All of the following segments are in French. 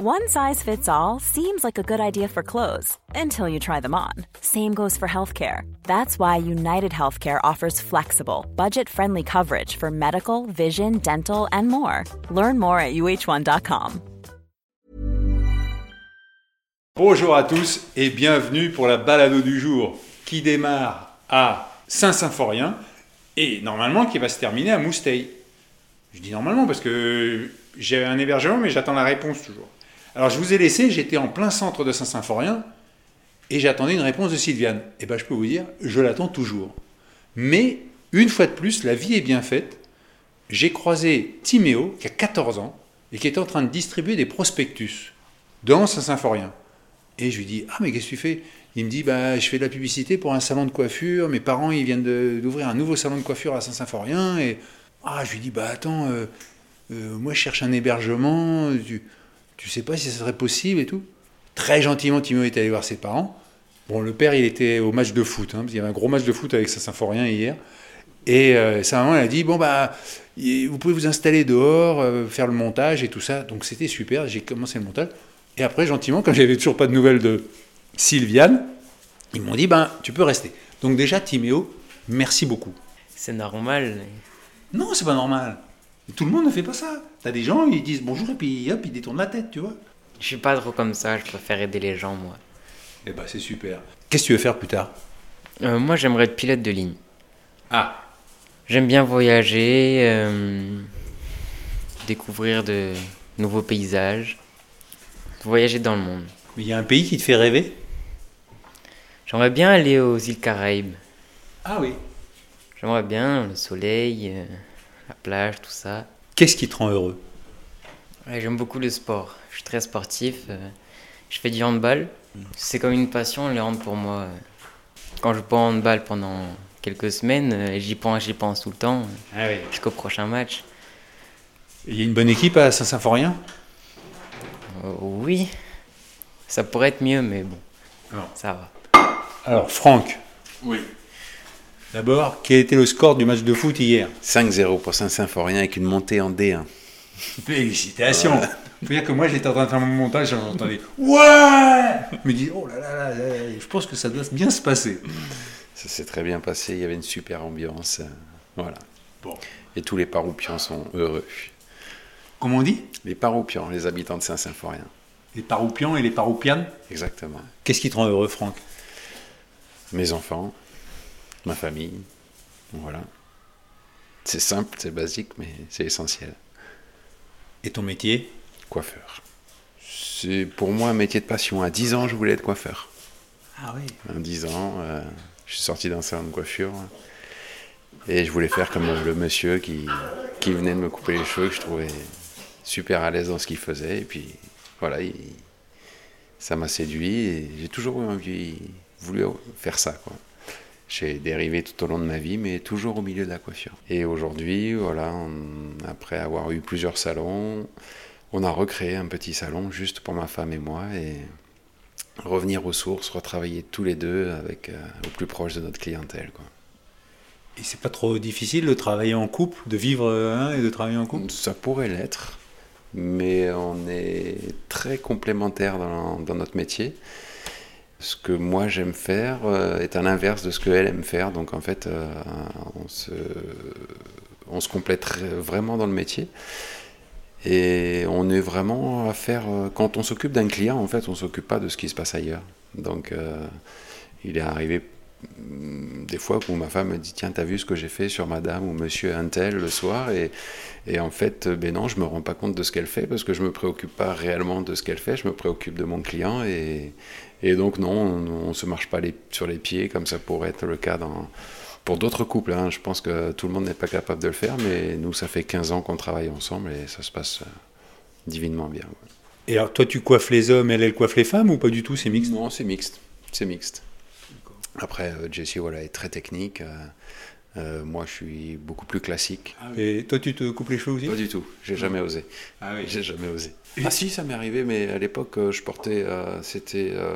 One size fits all seems like a good idea for clothes until you try them on. Same goes for healthcare. That's why United Healthcare offers flexible, budget friendly coverage for medical, vision, dental, and more. Learn more at uh1.com. Bonjour à tous et bienvenue pour la balado du jour qui démarre à Saint-Symphorien et normalement qui va se terminer à Mousteil. Je dis normalement parce que j'ai un hébergement mais j'attends la réponse toujours. Alors je vous ai laissé, j'étais en plein centre de Saint-Symphorien et j'attendais une réponse de Sylviane. Et bien je peux vous dire, je l'attends toujours. Mais une fois de plus, la vie est bien faite. J'ai croisé Timéo, qui a 14 ans, et qui est en train de distribuer des prospectus dans Saint-Symphorien. Et je lui dis, ah mais qu'est-ce que tu fais? Il me dit, bah, je fais de la publicité pour un salon de coiffure, mes parents ils viennent d'ouvrir un nouveau salon de coiffure à Saint-Symphorien, et ah, je lui dis, bah attends, euh, euh, moi je cherche un hébergement, sais pas si ce serait possible et tout. Très gentiment, Timo est allé voir ses parents. Bon, le père, il était au match de foot, hein, parce qu'il y avait un gros match de foot avec sa symphorien hier. Et euh, sa maman, elle a dit, bon, bah, vous pouvez vous installer dehors, euh, faire le montage et tout ça. Donc c'était super, j'ai commencé le montage. Et après, gentiment, quand j'avais toujours pas de nouvelles de Sylviane, ils m'ont dit, ben, tu peux rester. Donc déjà, Timéo, merci beaucoup. C'est normal. Non, c'est pas normal. Tout le monde ne fait pas ça. T'as des gens, ils disent bonjour et puis hop, ils détournent la tête, tu vois. Je suis pas trop comme ça, je préfère aider les gens, moi. Eh ben, c'est super. Qu'est-ce que tu veux faire plus tard? Euh, moi, j'aimerais être pilote de ligne. Ah, J'aime bien voyager, euh, découvrir de nouveaux paysages, voyager dans le monde. mais il y a un pays qui te fait rêver? J'aimerais bien aller aux îles Caraïbes. Ah oui. J'aimerais bien le soleil, euh, la plage, tout ça. Qu'est-ce qui te rend heureux Ouais, J'aime beaucoup le sport. Je suis très sportif. euh, je fais du handball. C'est comme une passion, le hand pour moi. Quand je joue pas au handball pendant quelques semaines, euh, j'y pense, j'y pense tout le temps, Ah oui. jusqu'au prochain match. Il y a une bonne équipe à Saint-Symphorien? Euh, oui, ça pourrait être mieux, mais bon, Non. ça va. Alors, Franck. Oui. D'abord, quel était le score du match de foot hier 5-0 pour Saint-Symphorien avec une montée en D1. Félicitations Faut dire que moi, j'étais en train de faire mon montage, j'entendais Ouais Je me dis, oh là là là, là, je pense que ça doit bien se passer. Ça s'est très bien passé, il y avait une super ambiance. euh, Voilà. Bon. Et tous les paroupians sont heureux. Comment on dit? Les paroupians, les habitants de Saint-Symphorien. Les paroupians et les paroupianes Exactement. Qu'est-ce qui te rend heureux, Franck? Mes enfants, ma famille. Voilà. C'est simple, c'est basique, mais c'est essentiel. Et ton métier? Coiffeur. C'est pour moi un métier de passion. À 10 ans, je voulais être coiffeur. Ah oui. À 10 ans, euh, je suis sorti d'un salon de coiffure et je voulais faire comme le monsieur qui, qui venait de me couper les cheveux, que je trouvais super à l'aise dans ce qu'il faisait. Et puis voilà, il- ça m'a séduit et j'ai toujours eu envie, voulu faire ça. Quoi. J'ai dérivé tout au long de ma vie, mais toujours au milieu de la coiffure. Et aujourd'hui, voilà, on- après avoir eu plusieurs salons, on a recréé un petit salon juste pour ma femme et moi. Et revenir aux sources, retravailler tous les deux avec, euh, au plus proche de notre clientèle. Quoi. Et c'est pas trop difficile de travailler en couple, de vivre un et de travailler en couple? Ça pourrait l'être, mais on est très complémentaires dans, dans notre métier. Ce que moi j'aime faire euh, est à l'inverse de ce qu'elle aime faire, donc en fait euh, on, se, complète vraiment dans le métier. Et on est vraiment à faire. euh, Quand on s'occupe d'un client, en fait, on s'occupe pas de ce qui se passe ailleurs. Donc, il est arrivé hum, des fois où ma femme me dit Tiens, t'as vu ce que j'ai fait sur madame ou monsieur Untel le soir? Et, et en fait, ben non, je me rends pas compte de ce qu'elle fait parce que je me préoccupe pas réellement de ce qu'elle fait, je me préoccupe de mon client et, et donc, non, on, on se marche pas les- sur les pieds comme ça pourrait être le cas dans. Pour d'autres couples, hein. je pense que tout le monde n'est pas capable de le faire, mais nous, ça fait 15 ans qu'on travaille ensemble et ça se passe euh, divinement bien. ouais. Et alors, toi, tu coiffes les hommes, elle, elle coiffe les femmes ou pas du tout? C'est mixte? Non, c'est mixte. C'est mixte. Après, euh, Jessie voilà, est très technique. Euh, moi, je suis beaucoup plus classique. Et toi, tu te coupes les cheveux aussi? Pas du tout. J'ai jamais osé. Ah oui. J'ai jamais osé. Ah si, ça m'est arrivé, mais à l'époque, euh, je portais, euh, c'était euh,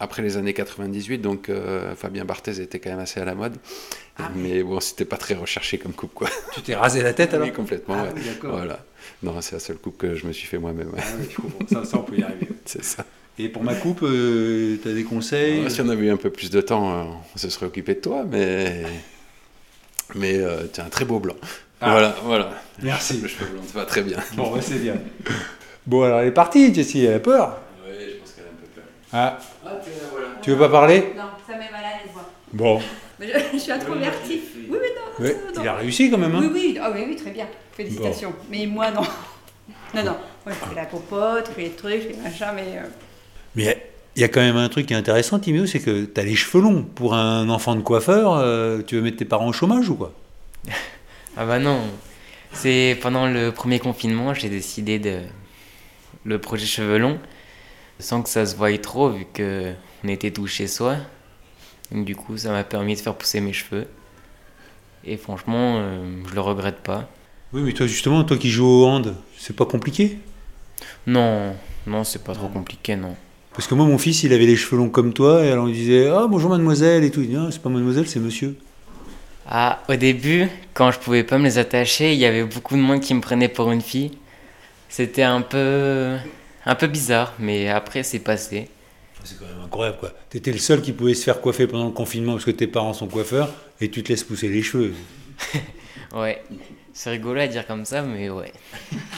après les années 98, donc Fabien Barthez était quand même assez à la mode. Ah mais bon, c'était pas très recherché comme coupe, quoi. Tu t'es rasé la tête alors? Oui, complètement. Ah ouais. oui, d'accord. Voilà. Non, c'est la seule coupe que je me suis fait moi-même. ouais. Ah oui, je comprends. Ça, ça, on peut y arriver. C'est ça. Et pour ma coupe, euh, t'as des conseils? Ouais, si on avait eu un peu plus de temps, on se serait occupé de toi, mais. Mais euh, tu as un très beau blanc. Ah. Voilà, voilà. Merci. Le cheveu blanc te va très bien. Bon, bah, c'est bien. Bon, alors elle est partie, Jessie, elle a peur. Oui, je pense qu'elle a un peu peur. Ah, Ah, voilà. tu veux pas parler? Non, ça met mal à l'aise, moi. Bon. Mais je, je suis introvertie. Oui, mais non, Ouais, non, il a réussi quand même. Hein Oui, oui, ah oui, oui, très bien. Félicitations. Mais moi, non. Non, non. Moi, je fais la popote, je fais les trucs, je fais machin, mais. euh, Mais il y a quand même un truc qui est intéressant, Timéo, c'est que t'as les cheveux longs. Pour un enfant de coiffeur, euh, tu veux mettre tes parents au chômage ou quoi? Ah bah non. C'est pendant le premier confinement, j'ai décidé de le projet cheveux longs sans que ça se voie trop vu que on était tous chez soi. Donc du coup, ça m'a permis de faire pousser mes cheveux. Et franchement, euh, je le regrette pas. Oui, mais toi justement, toi qui joues au hand, c'est pas compliqué? Non, non, c'est pas trop compliqué, non. Parce que moi, mon fils, il avait les cheveux longs comme toi, et alors il disait Ah, bonjour mademoiselle, et tout. Il dit Ah, c'est pas mademoiselle, c'est monsieur. Ah, au début, quand je pouvais pas me les attacher, il y avait beaucoup de monde qui me prenait pour une fille. C'était un peu, un peu bizarre, mais après c'est passé. C'est quand même incroyable, quoi. T'étais le seul qui pouvait se faire coiffer pendant le confinement parce que tes parents sont coiffeurs, et tu te laisses pousser les cheveux. Ouais, c'est rigolo à dire comme ça, mais ouais.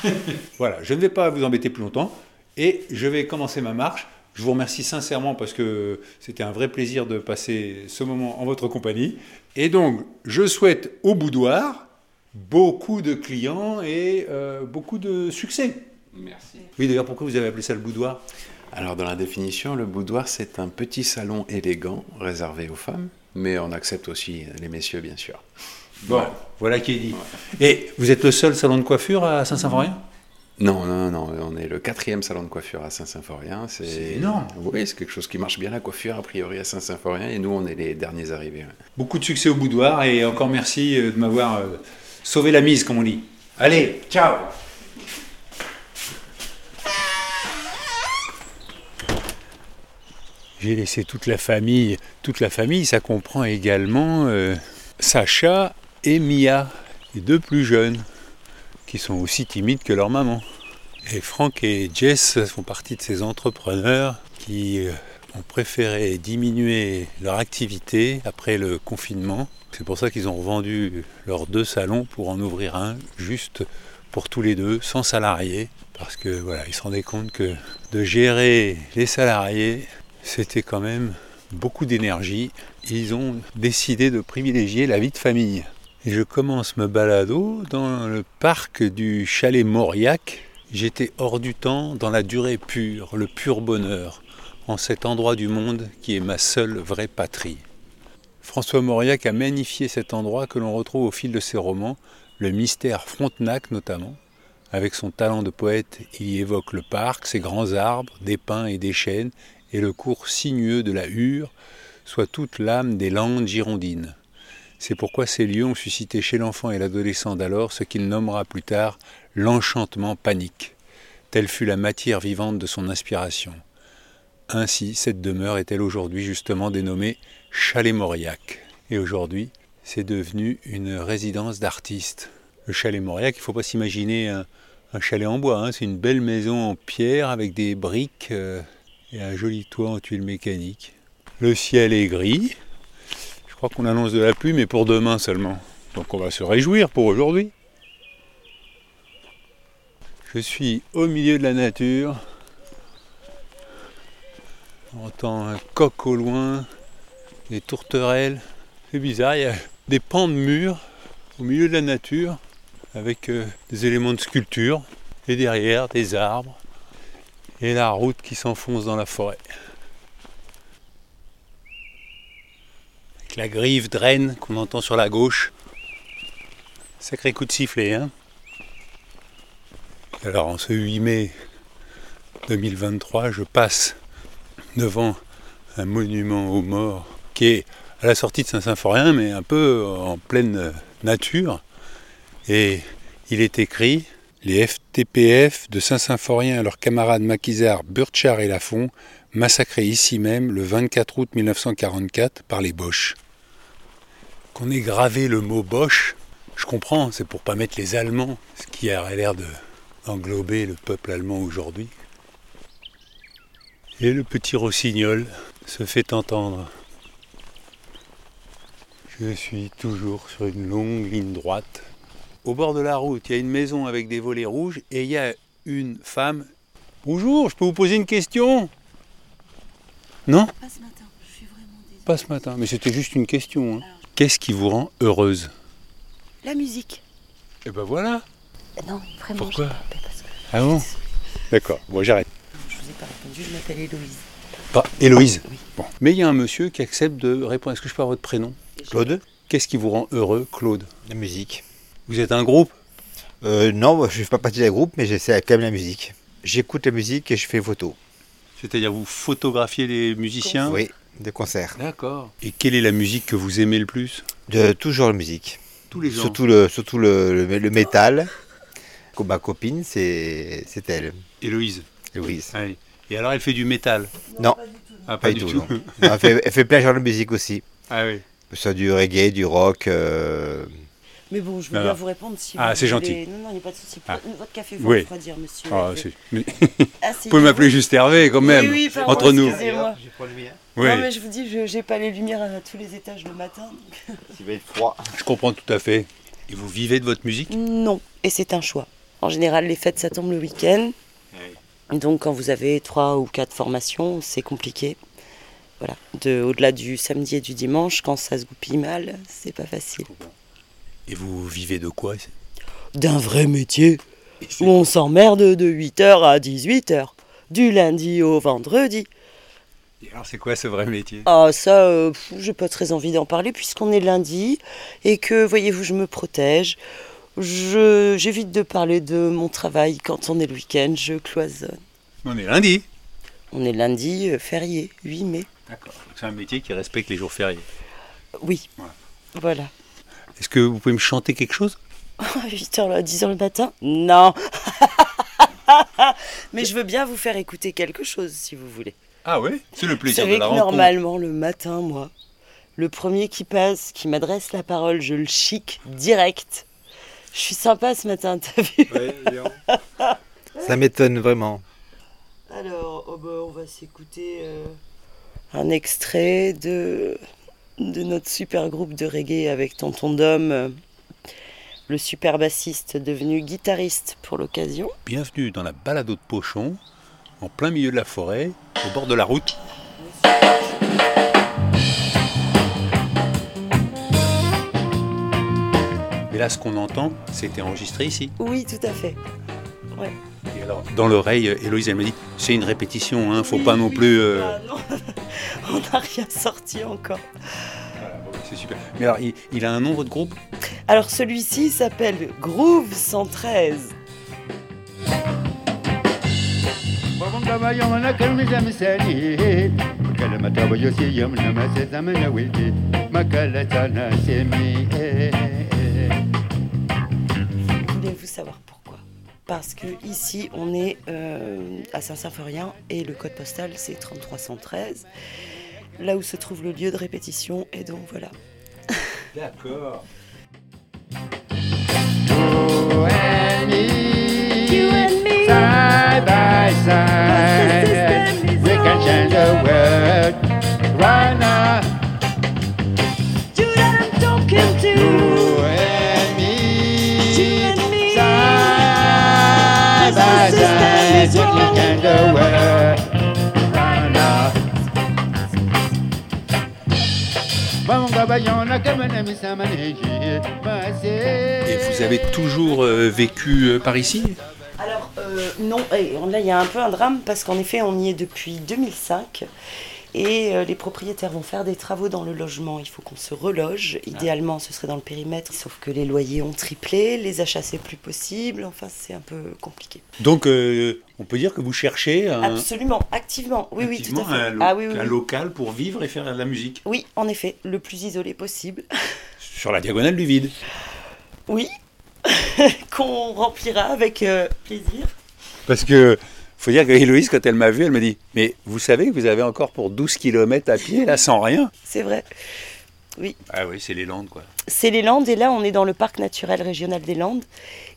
Voilà, je ne vais pas vous embêter plus longtemps et je vais commencer ma marche. Je vous remercie sincèrement parce que c'était un vrai plaisir de passer ce moment en votre compagnie. Et donc, je souhaite au boudoir beaucoup de clients et euh, beaucoup de succès. Merci. Oui, d'ailleurs, pourquoi vous avez appelé ça le boudoir? Alors, dans la définition, le boudoir, c'est un petit salon élégant réservé aux femmes, mais on accepte aussi les messieurs, bien sûr. Bon, voilà qui est dit. Et vous êtes le seul salon de coiffure à Saint-Symphorien? Non, non, non, on est le quatrième salon de coiffure à Saint-Symphorien. C'est énorme. Oui, c'est quelque chose qui marche bien la coiffure, a priori, à Saint-Symphorien, et nous, on est les derniers arrivés. ouais. Beaucoup de succès au boudoir et encore merci euh, de m'avoir euh, sauvé la mise, comme on dit. Allez, ciao J'ai laissé toute la famille. Toute la famille, ça comprend également euh, Sacha et Mia, les deux plus jeunes, qui sont aussi timides que leur maman. Et Franck et Jess font partie de ces entrepreneurs qui euh, ont préféré diminuer leur activité après le confinement. C'est pour ça qu'ils ont revendu leurs deux salons pour en ouvrir un juste pour tous les deux, sans salariés. Parce que voilà, ils se rendaient compte que de gérer les salariés, c'était quand même beaucoup d'énergie. Ils ont décidé de privilégier la vie de famille. Je commence me balado dans le parc du chalet Mauriac. J'étais hors du temps, dans la durée pure, le pur bonheur, en cet endroit du monde qui est ma seule vraie patrie. François Mauriac a magnifié cet endroit que l'on retrouve au fil de ses romans, le mystère Frontenac notamment. Avec son talent de poète, il y évoque le parc, ses grands arbres, des pins et des chênes, et le cours sinueux de la Hure, soit toute l'âme des landes girondines. C'est pourquoi ces lieux ont suscité chez l'enfant et l'adolescent d'alors ce qu'il nommera plus tard l'enchantement panique. Telle fut la matière vivante de son inspiration. Ainsi, cette demeure est-elle aujourd'hui justement dénommée Chalet Mauriac. Et aujourd'hui, c'est devenu une résidence d'artistes. Le Chalet Mauriac, il ne faut pas s'imaginer un, chalet en bois, hein. c'est une belle maison en pierre avec des briques euh, et un joli toit en tuiles mécaniques. Le ciel est gris. Je crois qu'on annonce de la pluie, mais pour demain seulement. Donc on va se réjouir pour aujourd'hui. Je suis au milieu de la nature. On entend un coq au loin, des tourterelles. C'est bizarre, il y a des pans de murs au milieu de la nature avec euh, des éléments de sculpture et derrière des arbres et la route qui s'enfonce dans la forêt. La grive draine qu'on entend sur la gauche. Sacré coup de sifflet, hein Alors en ce 8 mai 2023, je passe devant un monument aux morts qui est à la sortie de Saint-Symphorien, mais un peu en pleine nature. Et il est écrit Les FTPF de Saint-Symphorien à leurs camarades maquisards Burchard et Lafont massacré ici même le 24 août 1944 par les Boches. Qu'on ait gravé le mot Boche, je comprends, c'est pour pas mettre les Allemands, ce qui a l'air de d'englober le peuple allemand aujourd'hui. Et le petit rossignol se fait entendre. Je suis toujours sur une longue ligne droite. Au bord de la route, il y a une maison avec des volets rouges et il y a une femme. Bonjour, je peux vous poser une question? Non? Pas ce matin, je suis vraiment désolée. Pas ce matin, mais c'était juste une question. hein. Qu'est-ce qui vous rend heureuse? La musique. Eh ben voilà. Non, vraiment. Pourquoi parce que Ah bon? D'accord, bon j'arrête. je vous ai pas répondu, je m'appelle Héloïse. Pas Héloïse? Oui. Bon. Mais il y a un monsieur qui accepte de répondre. Est-ce que je peux avoir votre prénom? Claude Qu'est-ce qui vous rend heureux, Claude? La musique. Vous êtes un groupe? Euh, non, je ne fais pas partie d'un groupe, mais j'essaie quand même la musique. J'écoute la musique et je fais photo. C'est-à-dire vous photographiez les musiciens? Oui, des concerts. D'accord. Et quelle est la musique que vous aimez le plus? De toujours la musique. Tous les gens. Surtout le, surtout le, le, le métal. Ma copine, c'est c'est elle, Héloïse. Oui. Et alors elle fait du métal? Non, Ah, pas, du tout. non. Non, elle, fait, elle fait plein de genres de musique aussi. Ah oui. Que ce soit du reggae, du rock. euh, Mais bon, je veux Non, bien vous répondre si Ah, vous c'est voulez. gentil. Non, non, il n'y a pas de souci. Ah. Votre café va Oui. refroidir, monsieur. Ah, mais- Ah, Vous si, pouvez m'appeler juste Hervé quand même. Oui, oui, pardon, entre nous. excusez-moi. Oui, Non, mais je vous dis, je n'ai pas les lumières à tous les étages le matin. donc- Il va être froid. je comprends tout à fait. Et vous vivez de votre musique? Non, et c'est un choix. En général, les fêtes, ça tombe le week-end. Donc, quand vous avez trois ou quatre formations, c'est compliqué. Voilà. De, au-delà du samedi et du dimanche, quand ça se goupille mal, c'est pas facile. Et vous vivez de quoi D'un vrai métier où on s'emmerde de 8h à 18h, du lundi au vendredi. Et alors c'est quoi ce vrai métier? Ah, ça, euh, j'ai pas très envie d'en parler puisqu'on est lundi et que, voyez-vous, je me protège. Je, j'évite de parler de mon travail quand on est le week-end, je cloisonne. On est lundi. On est lundi euh, férié, 8 mai. D'accord. C'est un métier qui respecte les jours fériés. Oui. Voilà. Voilà. Est-ce que vous pouvez me chanter quelque chose À 8h, à 10h le matin Non Mais je veux bien vous faire écouter quelque chose si vous voulez. Ah ouais C'est le plaisir de la que rencontre. normalement, le matin, moi, le premier qui passe, qui m'adresse la parole, je le chic direct. Je suis sympa ce matin, t'as vu? Ça m'étonne vraiment. Alors, oh bah, on va s'écouter euh, un extrait de, de notre super groupe de reggae avec Tonton Dom, euh, le super bassiste devenu guitariste pour l'occasion. Bienvenue dans la balado de Pochon, en plein milieu de la forêt, au bord de la route. Et là, ce qu'on entend, c'était enregistré ici. Oui, tout à fait. Et alors, dans l'oreille, Héloïse, elle m'a dit c'est une répétition, hein, faut pas non plus. euh, Ah, non, on n'a rien sorti encore. voilà, bon, C'est super. Mais alors, il, il a un nom, votre groupe? Alors celui-ci s'appelle Groove 113. Parce que ici on est euh, à Saint-Symphorien et le code postal c'est 3313, là où se trouve le lieu de répétition et donc voilà. D'accord. Side by side, we can change the world Et vous avez toujours euh, vécu euh, par ici? Alors euh, non, là il y a un peu un drame parce qu'en effet on y est depuis 2005 et euh, les propriétaires vont faire des travaux dans le logement. Il faut qu'on se reloge. Idéalement ce serait dans le périmètre, sauf que les loyers ont triplé, les achats c'est plus possible. Enfin c'est un peu compliqué. Donc, euh, on peut dire que vous cherchez un, Absolument, activement. Oui, oui, tout à fait. un, lo- ah oui, oui, un oui. local pour vivre et faire de la musique Oui, en effet, le plus isolé possible. sur la diagonale du vide. Oui, qu'on remplira avec euh, plaisir. Parce que faut dire que Héloïse, quand elle m'a vu, elle me dit Mais vous savez que vous avez encore pour 12 km à pied, là, sans rien? C'est vrai. Ah oui, c'est les Landes, quoi. C'est les Landes et là on est dans le parc naturel régional des Landes.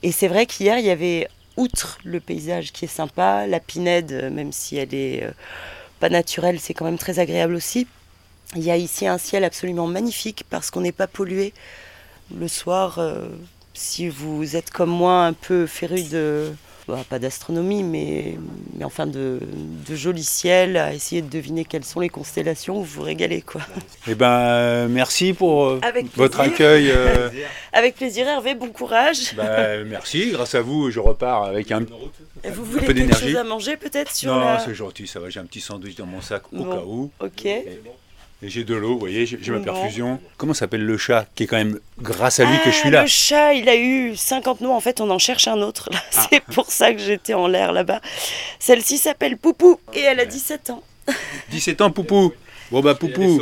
Et c'est vrai qu'hier il y avait, outre le paysage qui est sympa, la pinède, euh, même si elle est euh, pas naturelle, c'est quand même très agréable aussi. Il y a ici un ciel absolument magnifique parce qu'on n'est pas pollué. Le soir, euh, si vous êtes comme moi un peu féru de, bah, pas d'astronomie, mais, mais enfin de, de joli ciel, à essayer de deviner quelles sont les constellations, vous vous régalez quoi. Eh ben, euh, merci pour euh, Avec votre plaisir. accueil. euh, Avec plaisir Hervé, bon courage. bah, merci, grâce à vous, je repars avec un. Et vous voulez peu quelque d'énergie. chose à manger peut-être sur Non, la... c'est gentil, ça va. J'ai un petit sandwich dans mon sac au cas où. Ok. Et j'ai de l'eau, vous voyez, j'ai ma Bon. perfusion. Comment s'appelle le chat Qui est quand même grâce à lui que je suis Ah, là. Le chat, il a eu 50 noms. En fait, on en cherche un autre. là. Ah. C'est pour ça que j'étais en l'air là-bas. Celle-ci s'appelle Poupou et elle a 17 ans. 17 ans, Poupou. Bon, bah, Poupou.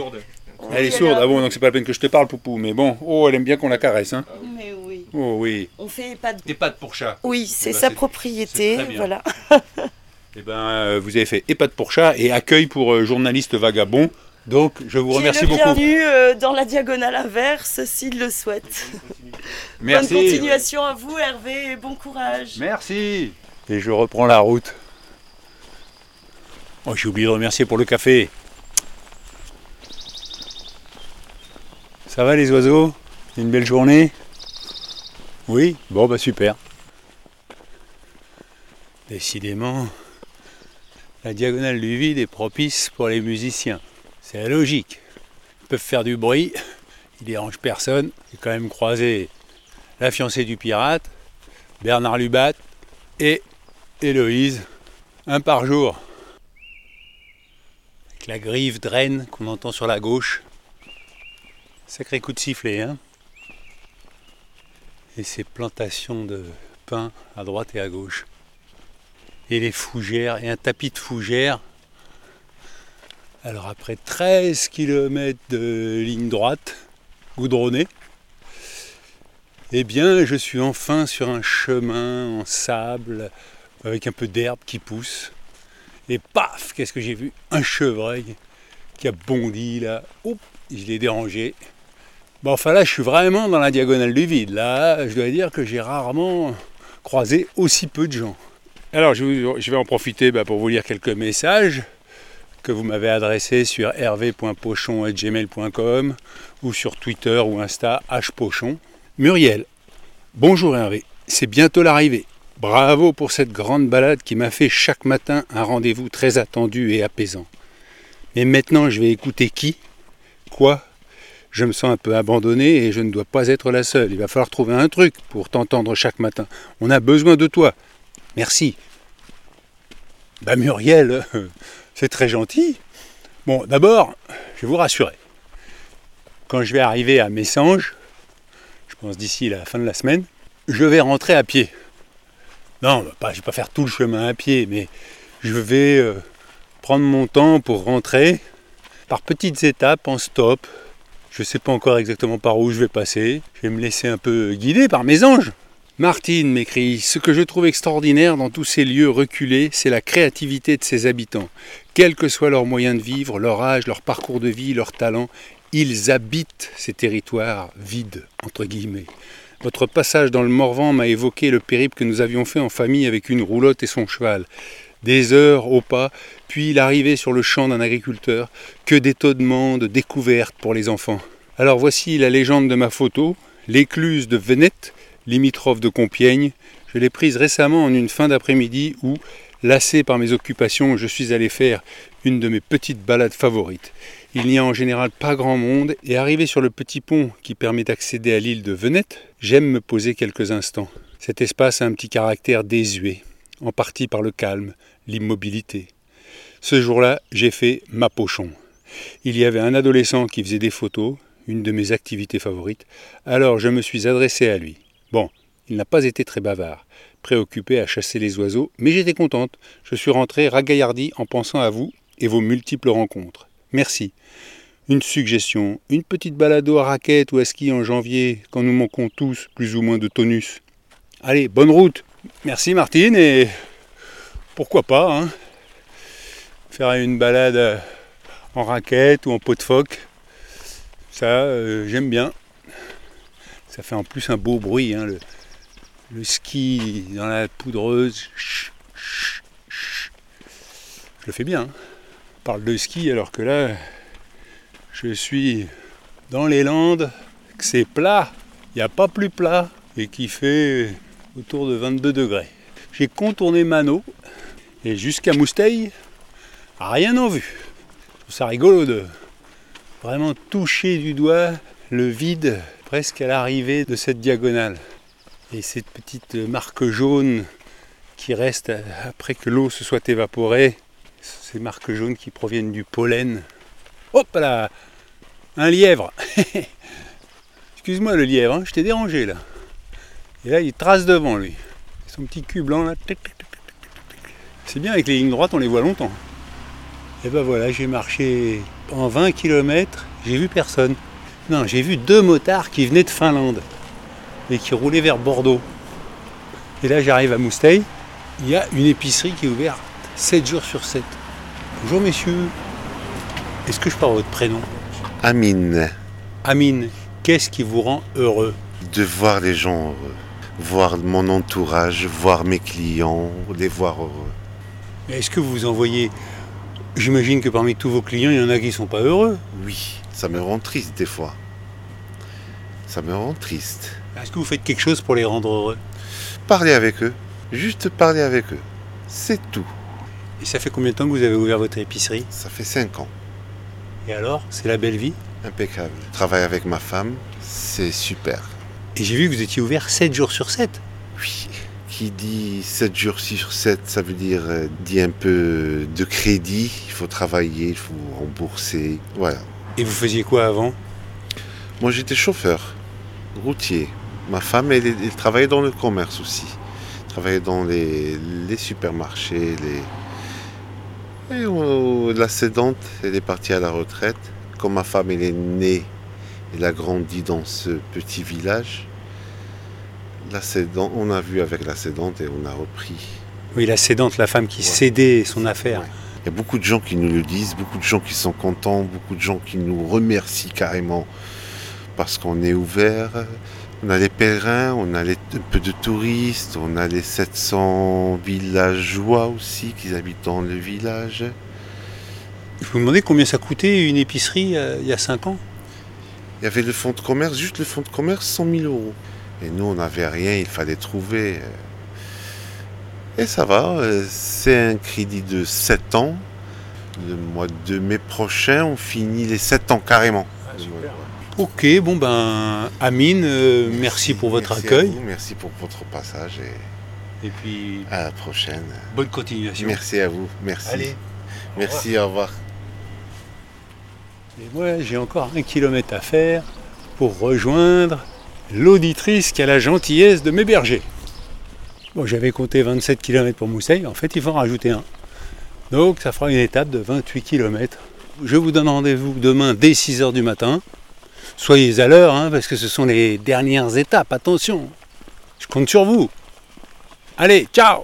Elle est sourde. Ah bon, donc c'est pas la peine que je te parle, Poupou. Mais bon, oh, elle aime bien qu'on la caresse. Hein. Mais oui. Oh oui. On fait de... EHPAD pour chat. Oui, c'est Eh ben, sa c'est- propriété. c'est très bien. Voilà. Eh ben, euh, vous avez fait EHPAD pour chat et accueil pour euh, journaliste vagabond. Donc, je vous remercie le beaucoup. bienvenu euh, dans la diagonale inverse s'il le souhaite. Merci. Bonne continuation à vous, Hervé, et bon courage. Merci. Et je reprends la route. Oh, j'ai oublié de remercier pour le café. Ça va les oiseaux? Une belle journée? Oui? Bon bah super. Décidément, la diagonale du vide est propice pour les musiciens. C'est logique. Ils peuvent faire du bruit, ils dérangent personne. J'ai quand même croisé la fiancée du pirate, Bernard Lubat et Héloïse, un par jour. Avec la grive draine qu'on entend sur la gauche. Sacré coup de sifflet, hein Et ces plantations de pins à droite et à gauche. Et les fougères, et un tapis de fougères. Alors après 13 km de ligne droite, goudronnée, eh bien, je suis enfin sur un chemin en sable avec un peu d'herbe qui pousse. Et paf, qu'est-ce que j'ai vu? Un chevreuil qui a bondi là. Oup, je l'ai dérangé. Bon, enfin là, je suis vraiment dans la diagonale du vide. Là, je dois dire que j'ai rarement croisé aussi peu de gens. Alors, je vais en profiter bah, pour vous lire quelques messages que vous m'avez adressés sur hervé.pochon.gmail.com ou sur Twitter ou Insta hpochon. Muriel, bonjour Hervé, c'est bientôt l'arrivée. Bravo pour cette grande balade qui m'a fait chaque matin un rendez-vous très attendu et apaisant. Mais maintenant, je vais écouter qui? Quoi? Je me sens un peu abandonné et je ne dois pas être la seule. Il va falloir trouver un truc pour t'entendre chaque matin. On a besoin de toi. Merci. Bah Muriel, c'est très gentil. Bon, d'abord, je vais vous rassurer. Quand je vais arriver à Messanges, je pense d'ici la fin de la semaine, je vais rentrer à pied. Non, pas, je ne vais pas faire tout le chemin à pied, mais je vais euh, prendre mon temps pour rentrer par petites étapes en stop. Je ne sais pas encore exactement par où je vais passer. Je vais me laisser un peu guider par mes anges. Martine m'écrit Ce que je trouve extraordinaire dans tous ces lieux reculés, c'est la créativité de ses habitants. Quels que soient leurs moyens de vivre, leur âge, leur parcours de vie, leurs talents, ils habitent ces territoires vides, entre guillemets. Votre passage dans le Morvan m'a évoqué le périple que nous avions fait en famille avec une roulotte et son cheval. Des heures au pas, puis l'arrivée sur le champ d'un agriculteur, que d'étonnements, de découvertes pour les enfants. Alors voici la légende de ma photo, l'écluse de Venette, limitrophe de Compiègne. Je l'ai prise récemment en une fin d'après-midi où, lassé par mes occupations, je suis allé faire une de mes petites balades favorites. Il n'y a en général pas grand monde et arrivé sur le petit pont qui permet d'accéder à l'île de Venette, j'aime me poser quelques instants. Cet espace a un petit caractère désuet, en partie par le calme, l'immobilité. Ce jour-là, j'ai fait ma pochon. Il y avait un adolescent qui faisait des photos, une de mes activités favorites, alors je me suis adressé à lui. Bon, il n'a pas été très bavard, préoccupé à chasser les oiseaux, mais j'étais contente. Je suis rentré ragaillardi en pensant à vous et vos multiples rencontres. Merci. Une suggestion, une petite balado à raquette ou à ski en janvier, quand nous manquons tous plus ou moins de tonus. Allez, bonne route Merci Martine et pourquoi pas, hein. faire une balade en raquette ou en pot de phoque. Ça, euh, j'aime bien. Ça fait en plus un beau bruit, hein, le, ski dans la poudreuse. Je le fais bien. hein. Je parle de ski alors que là, je suis dans les Landes, que c'est plat, il n'y a pas plus plat, et qui fait autour de 22 degrés. J'ai contourné Mano, et jusqu'à Mousteil, rien en vue. Je trouve ça rigolo de vraiment toucher du doigt le vide presque à l'arrivée de cette diagonale. Et cette petite marque jaune qui reste après que l'eau se soit évaporée, ces marques jaunes qui proviennent du pollen. Hop là Un lièvre Excuse-moi le lièvre, hein, je t'ai dérangé là. Et là il trace devant lui. Son petit cul blanc là. C'est bien avec les lignes droites on les voit longtemps. Et ben voilà, j'ai marché en 20 km, j'ai vu personne. Non, j'ai vu deux motards qui venaient de Finlande et qui roulaient vers Bordeaux. Et là j'arrive à Mousteil, il y a une épicerie qui est ouverte 7 jours sur 7. Bonjour messieurs, est-ce que je parle votre prénom? Amine, Amine, qu'est-ce qui vous rend heureux? De voir les gens heureux, voir mon entourage, voir mes clients, les voir heureux. Est-ce que vous en voyez J'imagine que parmi tous vos clients, il y en a qui ne sont pas heureux. Oui, ça me rend triste des fois. Ça me rend triste. Est-ce que vous faites quelque chose pour les rendre heureux? Parler avec eux, juste parler avec eux, c'est tout. Et ça fait combien de temps que vous avez ouvert votre épicerie? Ça fait 5 ans, Et alors, c'est la belle vie? Impeccable. Travailler avec ma femme, c'est super. Et j'ai vu que vous étiez ouvert 7 jours sur 7. Oui, qui dit 7 jours sur 7, ça veut dire euh, dit un peu de crédit, il faut travailler, il faut rembourser, voilà. Et vous faisiez quoi avant? Moi j'étais chauffeur, routier. Ma femme, elle, elle travaillait dans le commerce aussi. Elle travaillait dans les, les supermarchés. Les... Et la cédante, elle est partie à la retraite. Comme ma femme, elle est née, elle a grandi dans ce petit village. La on a vu avec la cédante et on a repris. Oui, la cédante, la femme qui Ouais. cédait son affaire. Ouais. Il y a beaucoup de gens qui nous le disent, beaucoup de gens qui sont contents, beaucoup de gens qui nous remercient carrément parce qu'on est ouvert. On a les pèlerins, on a les, un peu de touristes, on a les 700 villageois aussi qui habitent dans le village. Je vous demandais combien ça coûtait une épicerie euh, il y a 5 ans? Il y avait le fonds de commerce, juste le fonds de commerce, 100 000 euros. Et nous, on n'avait rien, il fallait trouver. Et ça va, euh, c'est un crédit de 7 ans. Le mois de mai prochain, on finit les 7 ans carrément. Ok, bon ben, Amine, euh, merci pour votre Merci à accueil. vous, merci pour votre passage et Et puis, à la prochaine. bonne continuation. Merci à vous, merci. Allez. Merci, au revoir. Et moi, j'ai encore un kilomètre à faire pour rejoindre l'auditrice qui a la gentillesse de m'héberger. Bon, j'avais compté 27 km pour Mousseille, en fait, il faut en rajouter un. Donc, ça fera une étape de 28 km. Je vous donne rendez-vous demain dès 6h du matin. Soyez à l'heure, hein, parce que ce sont les dernières étapes, attention. Je compte sur vous. Allez, ciao